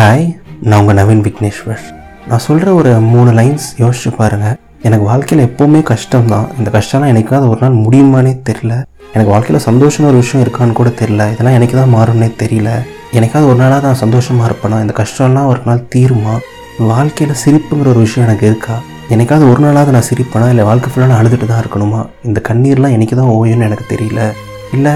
Hi நான் உங்கள் நவீன் விக்னேஸ்வர். நான் சொல்கிற ஒரு மூணு லைன்ஸ் யோசிச்சு பாருங்கள் எனக்கு வாழ்க்கையில் எப்போவுமே கஷ்டம் தான் இந்த கஷ்டம்லாம் எனக்காவது ஒரு நாள் முடியுமானே தெரில எனக்கு வாழ்க்கையில் சந்தோஷம் ஒரு விஷயம் இருக்கான்னு கூட தெரில இதெல்லாம் எனக்கு தான் மாறும்னே தெரியல. எனக்காவது ஒரு நாளாக நான் சந்தோஷமாக இருப்பேனா? இந்த கஷ்டம்லாம் ஒரு நாள் தீருமா? வாழ்க்கையில் சிரிப்புங்கிற ஒரு விஷயம் எனக்கு இருக்கா? எனக்காவது ஒரு நாளாவது நான் சிரிப்பேனா? இல்லை வாழ்க்கை ஃபுல்லாக நான் அழுதுட்டு தான் இருக்கணுமா? இந்த கண்ணீர்லாம் எனக்கு தான் ஓயும்னு எனக்கு தெரியல. இல்லை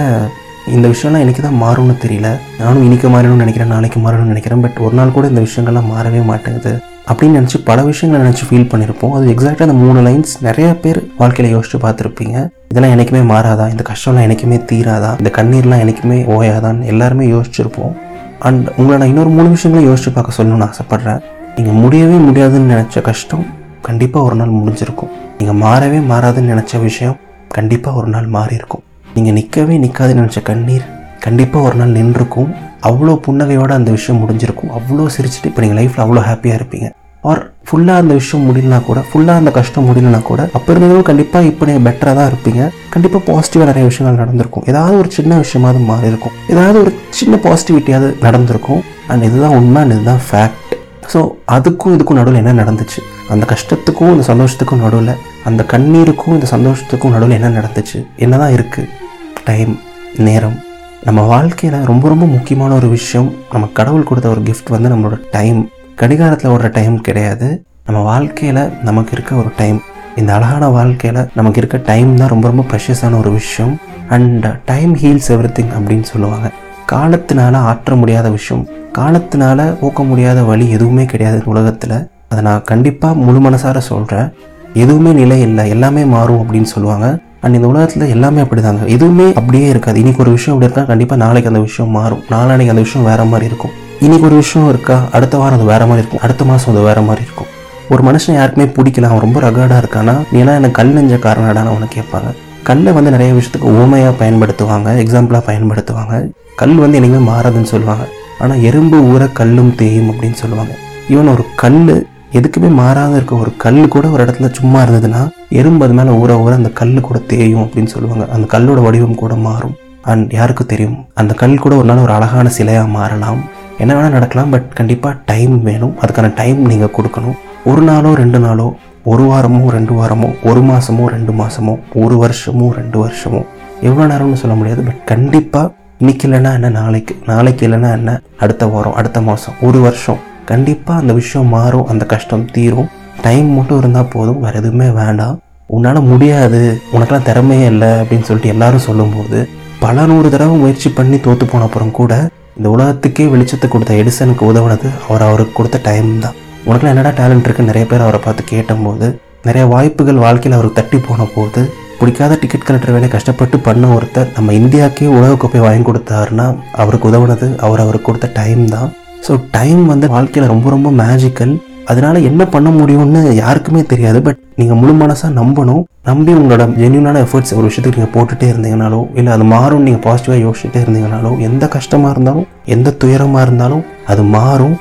இந்த விஷயம்லாம் எனக்கு தான் மாறும்னு தெரியல. நானும் இன்னைக்கு மாறணும்னு நினைக்கிறேன் நாளைக்கு மாறணும்னு நினைக்கிறேன். பட் ஒரு நாள் கூட இந்த விஷயங்கள்லாம் மாறவே மாட்டேங்குது. அப்படின்னு நினச்சி பல விஷயங்களை நினச்சி ஃபீல் பண்ணியிருப்போம் அது எக்ஸாக்டாக அந்த மூணு லைன்ஸ் நிறைய பேர் வாழ்க்கையில் யோசிச்சு பார்த்துருப்பீங்க. இதெல்லாம் எனக்குமே மாறாதா? இந்த கஷ்டம்லாம் எனக்குமே தீராதா? இந்த கண்ணீர்லாம் எனக்குமே ஓயாதான்னு எல்லாருமே யோசிச்சிருப்போம். அண்ட் உங்களை நான் இன்னொரு மூணு விஷயங்களும் யோசிச்சு பார்க்க சொல்லணும்னு ஆசைப்பட்றேன். நீங்கள் முடியவே முடியாதுன்னு நினச்ச கஷ்டம் கண்டிப்பாக ஒரு நாள் முடிஞ்சிருக்கும். நீங்கள் மாறவே மாறாதுன்னு நினச்ச விஷயம் கண்டிப்பாக ஒரு நாள் மாறி இருக்கும் நீங்கள் நிற்கவே நிற்காதுன்னு நினச்ச கண்ணீர் கண்டிப்பாக ஒரு நாள் நின்றுருக்கும் அவ்வளோ புன்னகையோடு அந்த விஷயம் முடிஞ்சிருக்கும். அவ்வளோ சிரிச்சிட்டு இப்போ நீங்கள் லைஃப்பில் அவ்வளோ ஹாப்பியாக இருப்பீங்க. ஆர் ஃபுல்லாக அந்த விஷயம் முடியலனா கூட ஃபுல்லாக அந்த கஷ்டம் முடியலனா கூட அப்போ இருந்ததும் கண்டிப்பாக இப்போ நீங்கள் பெட்டராக தான் இருப்பீங்க. கண்டிப்பாக பாசிட்டிவாக நிறைய விஷயங்கள் நடந்திருக்கும். ஏதாவது ஒரு சின்ன விஷயமாவது மாறி இருக்கும் ஏதாவது ஒரு சின்ன பாசிட்டிவிட்டியாவது நடந்திருக்கும். அண்ட் இதுதான் உண்மை அண்ட் இதுதான் ஃபேக்ட் ஸோ அதுக்கும் இதுக்கும் நடுவில் என்ன நடந்துச்சு? அந்த கஷ்டத்துக்கும் இந்த சந்தோஷத்துக்கும் நடுவில் அந்த கண்ணீருக்கும் இந்த சந்தோஷத்துக்கும் நடுவில் என்ன நடந்துச்சு? என்னதான் இருக்குது டைம் நேரம். நம்ம வாழ்க்கையில் ரொம்ப ரொம்ப முக்கியமான ஒரு விஷயம் நம்ம கடவுள் கொடுத்த ஒரு கிஃப்ட் வந்து நம்மளோட டைம் கடிகாரத்தில் ஓடுற டைம் கிடையாது. நம்ம வாழ்க்கையில் நமக்கு இருக்க ஒரு டைம் இந்த அழகான வாழ்க்கையில் நமக்கு இருக்க டைம் தான் ரொம்ப ரொம்ப ப்ரெஷஸான ஒரு விஷயம். அண்ட் டைம் ஹீல்ஸ் எவ்ரி அப்படின்னு சொல்லுவாங்க. காலத்தினால ஆற்ற முடியாத விஷயம். காலத்தினால ஊக்க முடியாத வழி எதுவுமே கிடையாது உலகத்தில். அதை நான் கண்டிப்பாக முழு மனசார சொல்கிறேன் எதுவுமே நிலை இல்லை. எல்லாமே மாறும் அப்படின்னு சொல்லுவாங்க. அண்ட் இந்த உலகத்தில் எல்லாமே அப்படிதாங்க எதுவுமே அப்படியே இருக்காது. இன்னைக்கு ஒரு விஷயம் அப்படி இருக்கா? கண்டிப்பாக நாளைக்கு அந்த விஷயம் மாறும். நாளானைக்கு அந்த விஷயம் வேறு மாதிரி இருக்கும். இன்னைக்கு ஒரு விஷயம் இருக்கா? அடுத்த வாரம் அது வேறு மாதிரி இருக்கும். அடுத்த மாதம் அது வேறு மாதிரி இருக்கும். ஒரு மனுஷன் யாருக்குமே பிடிக்கல. அவன் ரொம்ப ரகாடாக இருக்கானா? நீ ஏன்னா எனக்கு கல் நெஞ்ச காரணடான்னு அவனை கேட்பாங்க. கல்லை வந்து நிறைய விஷயத்துக்கு ஓமையாக பயன்படுத்துவாங்க. எக்ஸாம்பிளாக பயன்படுத்துவாங்க. கல் வந்து என்னைக்குமே மாறாதுன்னு சொல்லுவாங்க. ஆனால் எறும்பு ஊற கல்லும் தேயும் அப்படின்னு சொல்லுவாங்க. ஈவன் ஒரு கல் எதுக்குமே மாறாத இருக்க ஒரு கல் கூட ஒரு இடத்துல சும்மா இருந்ததுன்னா எறும்பு அது மேலே ஊற ஊற அந்த கல் கூட தேயும் அப்படின்னு சொல்லுவாங்க. அந்த கல்லோட வடிவம் கூட மாறும். அண்ட் யாருக்கு தெரியும்? அந்த கல் கூட ஒரு நாள் ஒரு அழகான சிலையாக மாறலாம். என்ன வேணால் நடக்கலாம் பட் கண்டிப்பாக டைம் வேணும். அதுக்கான டைம் நீங்கள் கொடுக்கணும். ஒரு நாளோ ரெண்டு நாளோ ஒரு வாரமோ ரெண்டு வாரமோ ஒரு மாதமோ ரெண்டு மாதமோ ஒரு வருஷமோ ரெண்டு வருஷமோ எவ்வளோ நேரம்னு சொல்ல முடியாது. பட் கண்டிப்பாக இன்னைக்கு இல்லைன்னா என்ன நாளைக்கு நாளைக்கு இல்லைன்னா என்ன அடுத்த வாரம் அடுத்த மாதம் ஒரு வருஷம். கண்டிப்பாக அந்த விஷயம் மாறும் அந்த கஷ்டம் தீரும். டைம் மட்டும் இருந்தால் போதும் வேறு எதுவுமே வேண்டாம். உன்னால் முடியாது உனக்கெல்லாம் திறமையே இல்லை அப்படின்னு சொல்லிட்டு எல்லாரும் சொல்லும்போது பல நூறு தடவை முயற்சி பண்ணி தோற்று போன அப்புறம் கூட இந்த உலகத்துக்கே வெளிச்சத்தை கொடுத்த எடிசனுக்கு உதவுனது அவர் அவருக்கு கொடுத்த டைம் தான். உனக்குலாம் என்னடா டேலண்ட் இருக்குன்னு நிறைய பேர் அவரை பார்த்து கேட்டபோது நிறைய வாய்ப்புகள் வாழ்க்கையில் அவருக்கு தட்டி போன போது பிடிக்காத டிக்கெட் கலெக்டர் வேலை கஷ்டப்பட்டு பண்ண ஒருத்தர் நம்ம இந்தியாவுக்கே உலகக்கோப்பை வாங்கி கொடுத்தாருன்னா அவருக்கு உதவுனது அவர் அவருக்கு கொடுத்த டைம் தான். ஸோ டைம் வந்து வாழ்க்கையில் ரொம்ப ரொம்ப மேஜிக்கல் அதனால என்ன பண்ண முடியும்னு யாருக்குமே தெரியாது. பட் நீங்கள் முழு மனசாக நம்பணும். நம்பி உங்களோட ஜென்யூனான எஃபர்ட்ஸ் ஒரு விஷயத்துக்கு நீங்கள் போட்டுகிட்டே இருந்தீங்கனாலோ இல்லை அது மாறும் நீங்கள் பாசிட்டிவாக யோசிச்சுட்டே இருந்தீங்கனாலோ எந்த கஷ்டமாக இருந்தாலும் எந்த துயரமாக இருந்தாலும் அது மாறும்.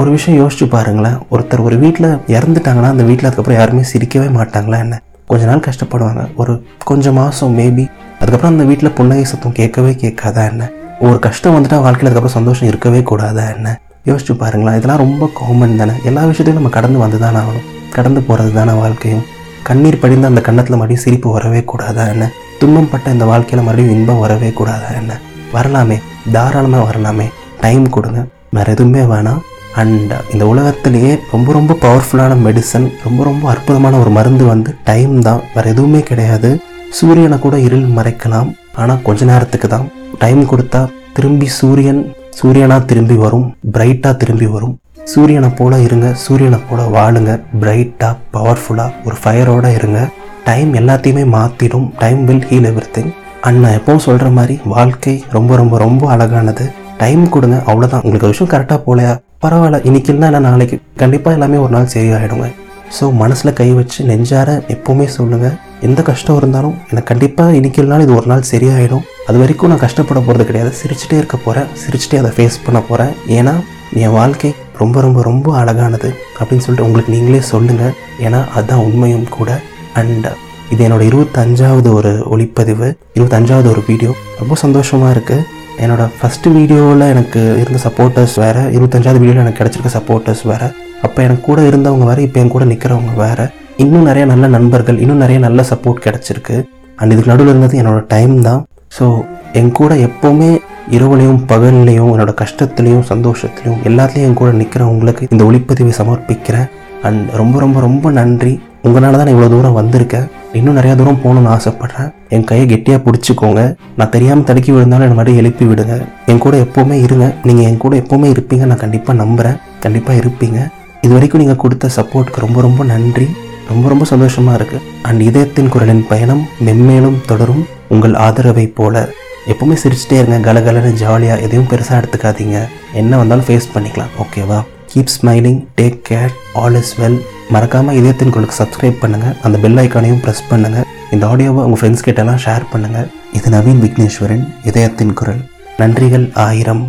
ஒரு விஷயம் யோசிச்சு பாருங்களேன். ஒருத்தர் ஒரு வீட்டில் இறந்துட்டாங்கன்னா அந்த வீட்டில் அதுக்கப்புறம் யாருமே சிரிக்கவே மாட்டாங்களா என்ன? கொஞ்ச நாள் கஷ்டப்படுவாங்க. ஒரு கொஞ்சம் மாதம் மேபி அதுக்கப்புறம் அந்த வீட்டில் புன்னகை சத்தம் கேட்கவே கேட்காதா என்ன? ஒரு கஷ்டம் வந்துட்டால் வாழ்க்கையில் அதுக்கப்புறம் சந்தோஷம் இருக்கவே கூடாதா என்ன? யோசிச்சு பாருங்களேன் இதெல்லாம் ரொம்ப காமன் தானே? எல்லா விஷயத்தையும் நம்ம கடந்து வந்து தானே ஆகணும். கடந்து போகிறது தானே வாழ்க்கையும். கண்ணீர் படிந்த அந்த கன்னத்தில் மறுபடியும் சிரிப்பு வரவே கூடாதா என்ன? துன்பம் பட்ட இந்த வாழ்க்கையில் மறுபடியும் இன்பம் வரவே கூடாதா என்ன? வரலாமே தாராளமாக வரலாமே. டைம் கொடுங்க. வேறு எதுவுமே வேணாம். அண்ட் இந்த உலகத்திலேயே ரொம்ப ரொம்ப பவர்ஃபுல்லான மெடிசன் ரொம்ப ரொம்ப அற்புதமான ஒரு மருந்து வந்து டைம் தான். வேறு எதுவுமே கிடையாது. சூரியனை கூட இருள் மறைக்கலாம். ஆனால் கொஞ்ச நேரத்துக்கு தான். டைம் கொடுத்தா திரும்பி சூரியன் சூரியனாக திரும்பி வரும் பிரைட்டாக திரும்பி வரும். சூரியனை போல இருங்க சூரியனை போல வாழுங்க. பிரைட்டாக பவர்ஃபுல்லாக ஒரு ஃபயரோட இருங்க. டைம் எல்லாத்தையுமே மாற்றிடும் time will heal everything and நான் எப்பவும் சொல்கிற மாதிரி வாழ்க்கை ரொம்ப ரொம்ப ரொம்ப அழகானது. டைம் கொடுங்க அவ்வளோதான் உங்களுக்கு விஷயம் கரெக்டாக போலையா? பரவாயில்ல இன்னைக்கு இல்லைன்னா இல்லை நாளைக்கு கண்டிப்பாக எல்லாமே ஒரு நாள் சரியாயிடுங்க. ஸோ மனசில் கை வச்சு நெஞ்சார எப்போவுமே சொல்லுங்கள் எந்த கஷ்டம் இருந்தாலும் எனக்கு கண்டிப்பாக இன்னைக்கு இது ஒரு நாள் சரியாயிடும். அது வரைக்கும் நான் கஷ்டப்பட போகிறது கிடையாது. சிரிச்சிட்டே இருக்க போகிறேன் சிரிச்சிட்டே அதை ஃபேஸ் பண்ண போகிறேன் ஏன்னா என் வாழ்க்கை ரொம்ப ரொம்ப ரொம்ப அழகானது அப்படின்னு சொல்லிட்டு உங்களுக்கு நீங்களே சொல்லுங்கள் ஏன்னா அதுதான் உண்மையும் கூட. அண்ட் இது என்னோடய இருபத்தஞ்சாவது ஒரு ஒளிப்பதிவு இருபத்தஞ்சாவது ஒரு வீடியோ ரொம்ப சந்தோஷமாக இருக்குது என்னோடய ஃபஸ்ட்டு வீடியோவில் எனக்கு இருந்த சப்போர்ட்டர்ஸ் வேறு இருபத்தஞ்சாவது வீடியோவில் எனக்கு கிடச்சிருக்க சப்போர்ட்டர்ஸ் வேறு. அப்போ எனக்கு கூட இருந்தவங்க வேறு இப்போ என் கூட நிற்கிறவங்க வேறு. இன்னும் நிறைய நல்ல நண்பர்கள் இன்னும் நிறைய நல்ல சப்போர்ட் கிடச்சிருக்கு. அண்ட் இதுக்கு நடுவில் இருந்தது என்னோட டைம் தான். ஸோ என் கூட எப்போவுமே இரவுலையும் பகல்லையும் என்னோட கஷ்டத்துலையும் சந்தோஷத்துலையும் எல்லாத்துலேயும் என் கூட நிற்கிறவங்களுக்கு இந்த ஒளிப்பதிவை சமர்ப்பிக்கிறேன். அண்ட் ரொம்ப ரொம்ப ரொம்ப நன்றி. உங்களால் தான் நான் இவ்வளோ தூரம் வந்திருக்கேன். இன்னும் நிறையா தூரம் போகணும்னு ஆசைப்பட்றேன். என் கையை கெட்டியாக பிடிச்சிக்கோங்க. நான் தெரியாமல் தடுக்கி விழுந்தாலும் என்ன மாதிரி எழுப்பி விடுங்க. என் கூட எப்போவுமே இருங்க. நீங்கள் என் கூட எப்போவுமே இருப்பீங்க. நான் கண்டிப்பாக நம்புகிறேன் கண்டிப்பாக இருப்பீங்க. இது வரைக்கும் நீங்கள் கொடுத்த சப்போர்ட்டுக்கு ரொம்ப ரொம்ப நன்றி. ரொம்ப ரொம்ப சந்தோஷமாக இருக்குது அண்ட் இதயத்தின் குரலின் பயணம் மென்மேலும் தொடரும். உங்கள் ஆதரவை போல எப்பவுமே சிரிச்சிட்டே இருங்க. கலகலன்னு ஜாலியாக எதையும் பெருசாக எடுத்துக்காதீங்க. என்ன வந்தாலும் ஃபேஸ் பண்ணிக்கலாம். ஓகேவா keep smiling take care all is well மறக்காமல் இதயத்தின் குரலுக்கு சப்ஸ்கிரைப் பண்ணுங்கள் அந்த பெல் ஐக்கானையும் ப்ரெஸ் பண்ணுங்கள் இந்த ஆடியோவை உங்கள் ஃப்ரெண்ட்ஸ் கிட்டலாம் ஷேர் பண்ணுங்கள் இது நவீன் விக்னேஸ்வரன் இதயத்தின் குரல். நன்றிகள் ஆயிரம்.